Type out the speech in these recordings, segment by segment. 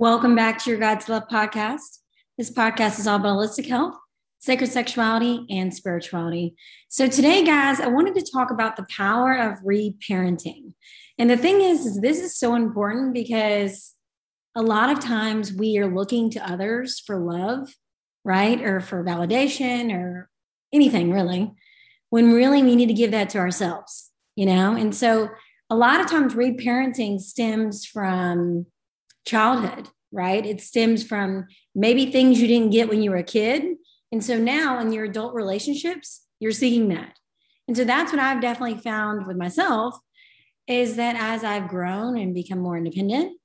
Welcome back to your God's Love podcast. This podcast is all about holistic health, sacred sexuality, and spirituality. So today, guys, I wanted to talk about the power of reparenting. And the thing is, is this is so important because a lot of times we are looking to others for love, right? Or for validation or anything really, when really we need to give that to ourselves, you know? And so a lot of times reparenting stems from childhood, right? It stems from maybe things you didn't get when you were a kid. And so now in your adult relationships, you're seeking that. And so that's what I've definitely found with myself is that as I've grown and become more independent,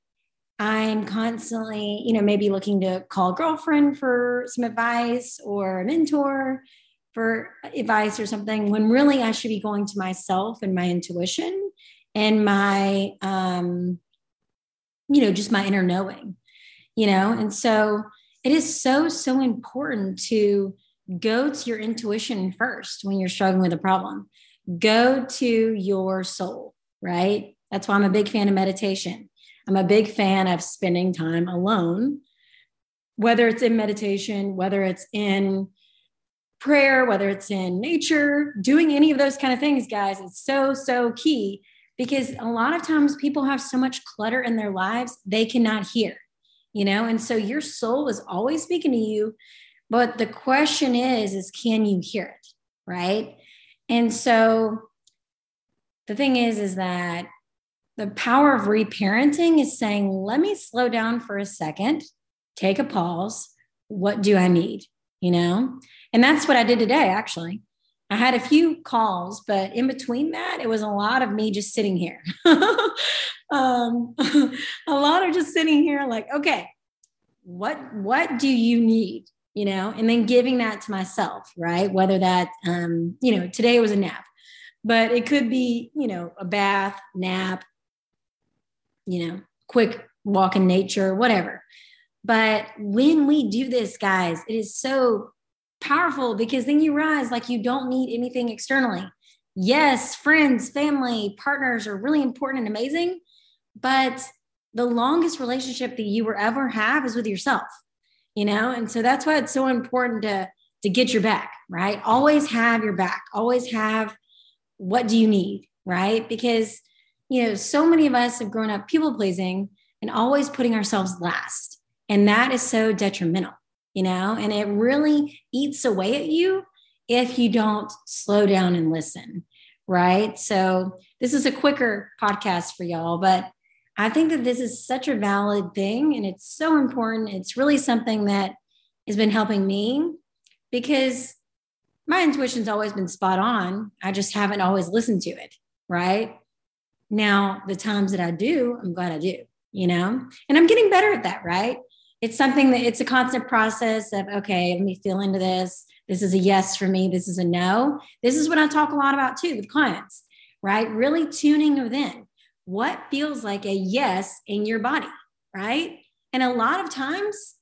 I'm constantly, you know, maybe looking to call a girlfriend for some advice or a mentor for advice or something when really I should be going to myself and my intuition and my um you know, just my inner knowing, you know? And so it is so, so important to go to your intuition first when you're struggling with a problem. Go to your soul, right? That's why I'm a big fan of meditation. I'm a big fan of spending time alone, whether it's in meditation, whether it's in prayer, whether it's in nature, doing any of those kind of things, guys. It's so, so key because a lot of times people have so much clutter in their lives they cannot hear you know? And so your soul is always speaking to you but the question is is can you hear it right? And so the thing is is that the power of reparenting is saying let me slow down for a second take a pause. What do i need you know? And that's what i did today actually I had a few calls, but in between that, it was a lot of me just sitting here. um, a lot of just sitting here, like, okay, what what do you need? You know, and then giving that to myself, right? Whether that, um, you know, today it was a nap, but it could be, you know, a bath, nap, you know, quick walk in nature, whatever. But when we do this, guys, it is so powerful because then you realize like you don't need anything externally. Yes, friends, family, partners are really important and amazing, but the longest relationship that you will ever have is with yourself, you know? And so that's why it's so important to to get your back, right? Always have your back. Always have what do you need, right? Because you know, so many of us have grown up people pleasing and always putting ourselves last. And that is so detrimental you know, and it really eats away at you if you don't slow down and listen. Right. So, this is a quicker podcast for y'all, but I think that this is such a valid thing and it's so important. It's really something that has been helping me because my intuition's always been spot on. I just haven't always listened to it. Right. Now, the times that I do, I'm glad I do, you know, and I'm getting better at that. Right it's something that it's a constant process of okay let me feel into this. This is a yes for me. This is a no. This is what i talk a lot about too with clients right? Really tuning within. What feels like a yes in your body right? And a lot of times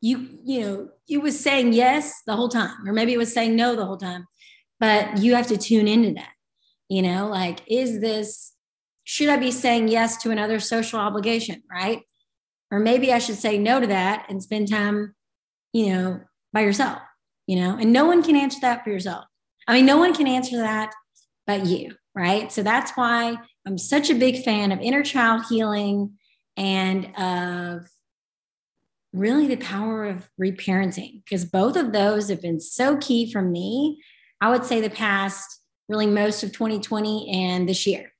you you know you was saying yes the whole time or maybe it was saying no the whole time but you have to tune into that. You know like is this should i be saying yes to another social obligation right or maybe I should say no to that and spend time, you know, by yourself, you know, and no one can answer that for yourself. I mean, no one can answer that but you, right? So that's why I'm such a big fan of inner child healing and of really the power of reparenting, because both of those have been so key for me. I would say the past, really most of 2020 and this year,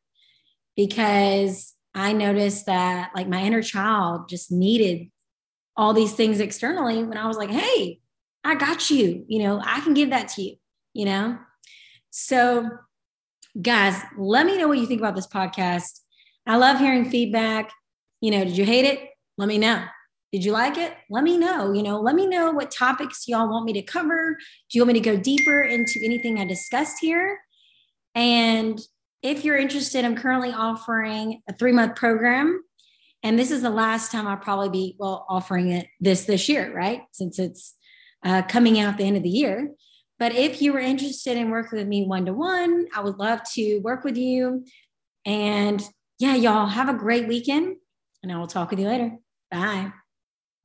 because I noticed that like my inner child just needed all these things externally when I was like, hey, I got you. You know, I can give that to you, you know? So, guys, let me know what you think about this podcast. I love hearing feedback. You know, did you hate it? Let me know. Did you like it? Let me know. You know, let me know what topics y'all want me to cover. Do you want me to go deeper into anything I discussed here? And if you're interested, I'm currently offering a three month program. And this is the last time I'll probably be, well, offering it this this year, right? Since it's uh, coming out the end of the year. But if you were interested in working with me one to one, I would love to work with you. And yeah, y'all have a great weekend, and I will talk with you later. Bye.